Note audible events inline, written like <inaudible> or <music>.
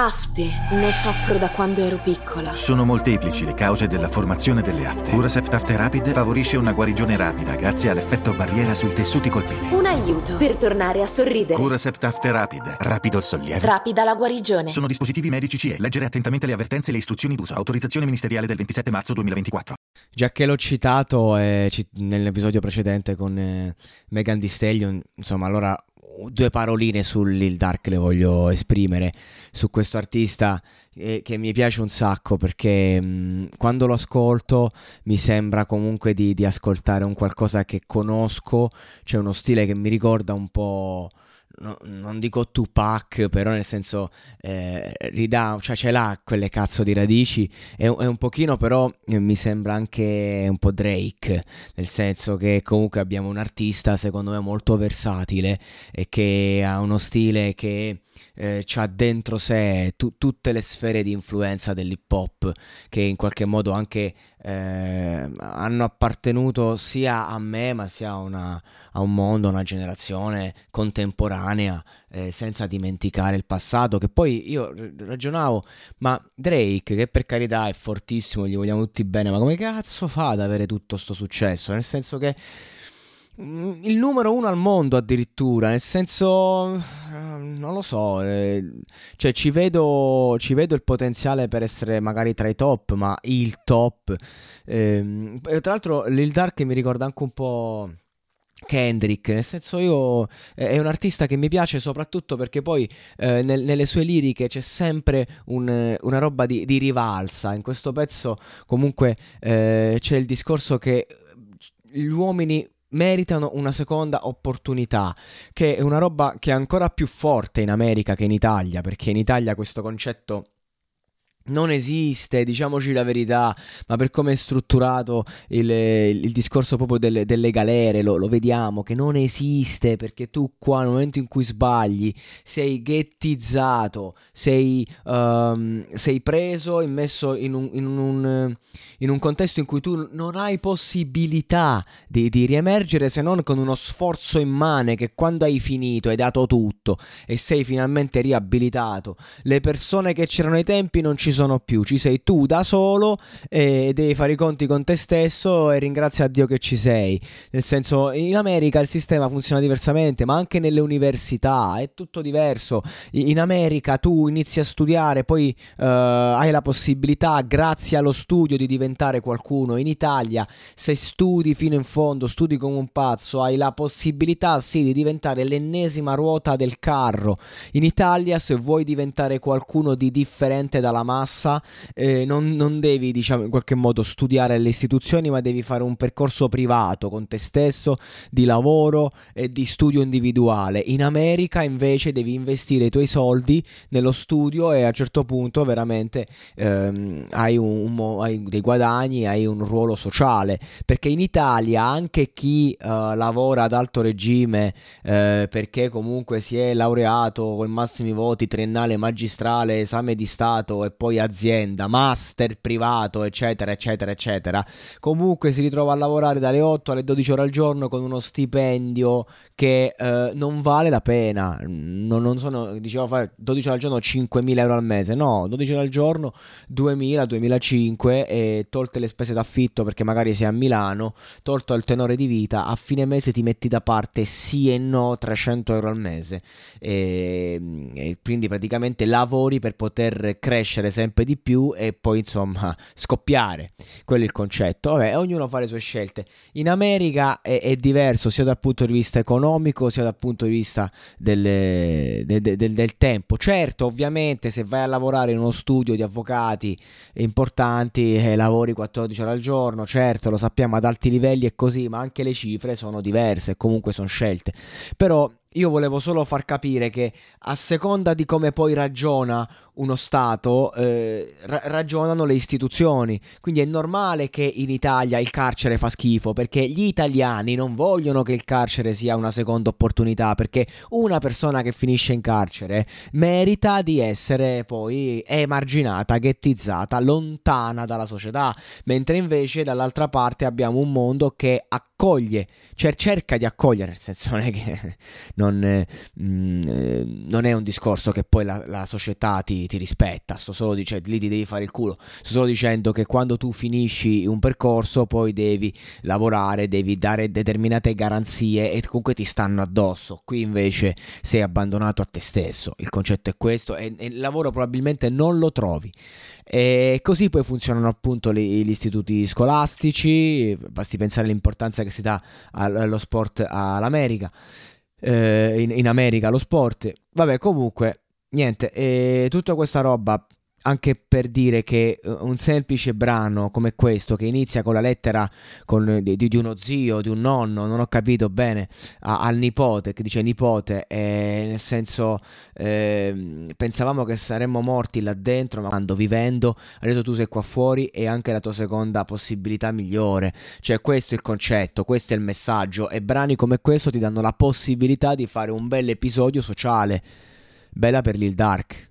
Afte. Ne soffro da quando ero piccola. Sono molteplici le cause della formazione delle afte. Curasept Afte Rapid favorisce una guarigione rapida grazie all'effetto barriera sui tessuti colpiti. Un aiuto per tornare a sorridere. Curasept Afte Rapid. Rapido il sollievo. Rapida la guarigione. Sono dispositivi medici CE. Leggere attentamente le avvertenze e le istruzioni d'uso. Autorizzazione ministeriale del 27 marzo 2024. Già che l'ho citato eh, nell'episodio precedente con eh, Megan Thee Stallion, insomma, allora due paroline sul Lil Dark le voglio esprimere su questo artista eh, che mi piace un sacco perché mh, quando lo ascolto mi sembra comunque di, di ascoltare un qualcosa che conosco, c'è uno stile che mi ricorda un po' no, non dico Tupac, però nel senso eh, ridà, cioè ce l'ha quelle cazzo di radici. E, e un pochino però eh, mi sembra anche un po' Drake, nel senso che comunque abbiamo un artista secondo me molto versatile e che ha uno stile che eh, ha dentro sé tu- tutte le sfere di influenza dell'hip hop che in qualche modo anche eh, hanno appartenuto sia a me ma sia a, una, a un mondo, a una generazione contemporanea eh, senza dimenticare il passato che poi io ragionavo ma Drake che per carità è fortissimo gli vogliamo tutti bene ma come cazzo fa ad avere tutto questo successo? Nel senso che Mm, il numero uno al mondo addirittura, nel senso, non lo so, eh, cioè ci vedo, ci vedo, il potenziale per essere magari tra i top, ma il top. Eh, tra l'altro Lil Dark mi ricorda anche un po'... Kendrick, nel senso io è un artista che mi piace soprattutto perché poi eh, nel, nelle sue liriche c'è sempre un, una roba di, di, rivalsa, in questo pezzo comunque eh, c'è il discorso che gli uomini meritano una seconda opportunità, che è una roba che è ancora più forte in America che in Italia, perché in Italia questo concetto non esiste, diciamoci la verità, ma per come è strutturato il, il discorso proprio delle, delle galere, lo, lo, vediamo che non esiste perché tu qua nel momento in cui sbagli sei ghettizzato, sei, um, sei preso e messo in un, in, un, in un, contesto in cui tu non hai possibilità di, di riemergere se non con uno sforzo immane che quando hai finito hai dato tutto e sei finalmente riabilitato, le persone che c'erano ai tempi non ci sono sono più, ci sei tu da solo e devi fare i conti con te stesso e ringrazia Dio che ci sei. Nel senso, in America il sistema funziona diversamente, ma anche nelle università è tutto diverso. In America tu inizi a studiare, poi uh, hai la possibilità, grazie allo studio, di diventare qualcuno. In Italia, se studi fino in fondo, studi come un pazzo, hai la possibilità, sì, di diventare l'ennesima ruota del carro. In Italia, se vuoi diventare qualcuno di differente dalla massa, massa, eh, non, non, devi diciamo in qualche modo studiare le istituzioni, ma devi fare un percorso privato con te stesso di lavoro e di studio individuale. In America invece devi investire i tuoi soldi nello studio e a un certo punto veramente ehm, hai, un, un, hai, dei guadagni, hai un ruolo sociale, perché in Italia anche chi eh, lavora ad alto regime eh, perché comunque si è laureato con massimi voti triennale, magistrale, esame di Stato e poi azienda, master privato, eccetera, eccetera, eccetera, comunque si ritrova a lavorare dalle 8 alle 12 ore al giorno con uno stipendio che eh, non vale la pena. Non, non sono, dicevo, fare 12 ore al giorno 5.000 euro al mese, no, 12 ore al giorno 2.000, 2.005 e tolte le spese d'affitto perché magari sei a Milano, tolto il tenore di vita, a fine mese ti metti da parte sì e no 300 euro al mese. E, e quindi praticamente lavori per poter crescere sempre di più e poi insomma <laughs> scoppiare. Quello è il concetto. Vabbè, ognuno fa le sue scelte. In America è, è diverso sia dal punto di vista economico sia dal punto di vista del, del, del, del tempo. Certo, ovviamente se vai a lavorare in uno studio di avvocati importanti eh, lavori 14 ore al giorno, certo lo sappiamo ad alti livelli è così, ma anche le cifre sono diverse, comunque sono scelte. Però io volevo solo far capire che a seconda di come poi ragiona uno Stato, eh, ra- ragionano le istituzioni. Quindi è normale che in Italia il carcere fa schifo, perché gli italiani non vogliono che il carcere sia una seconda opportunità, perché una persona che finisce in carcere merita di essere poi emarginata, ghettizzata, lontana dalla società, mentre invece dall'altra parte abbiamo un mondo che accoglie, cioè cerca di accogliere, nel senso non è che... <laughs> Non non, eh, mh, eh, non è un discorso che poi la, la società ti, ti, rispetta, sto solo dicendo, lì ti devi fare il culo, sto solo dicendo che quando tu finisci un percorso poi devi lavorare, devi dare determinate garanzie e comunque ti stanno addosso, qui invece sei abbandonato a te stesso, il concetto è questo e, e il lavoro probabilmente non lo trovi. E così poi funzionano appunto gli, gli istituti scolastici, basti pensare all'importanza che si dà allo sport all'America, eh, in, in, America lo sport. Vabbè, comunque, niente, eh, tutta questa roba anche per dire che eh, un semplice brano come questo che inizia con la lettera con, di, di, uno zio, di un nonno, non ho capito bene, a, al nipote, che dice nipote, eh, nel senso eh, pensavamo che saremmo morti là dentro, ma quando vivendo, adesso tu sei qua fuori e anche la tua seconda possibilità migliore, cioè questo è il concetto, questo è il messaggio. E brani come questo ti danno la possibilità di fare un bel episodio sociale, bella per Lil Dark.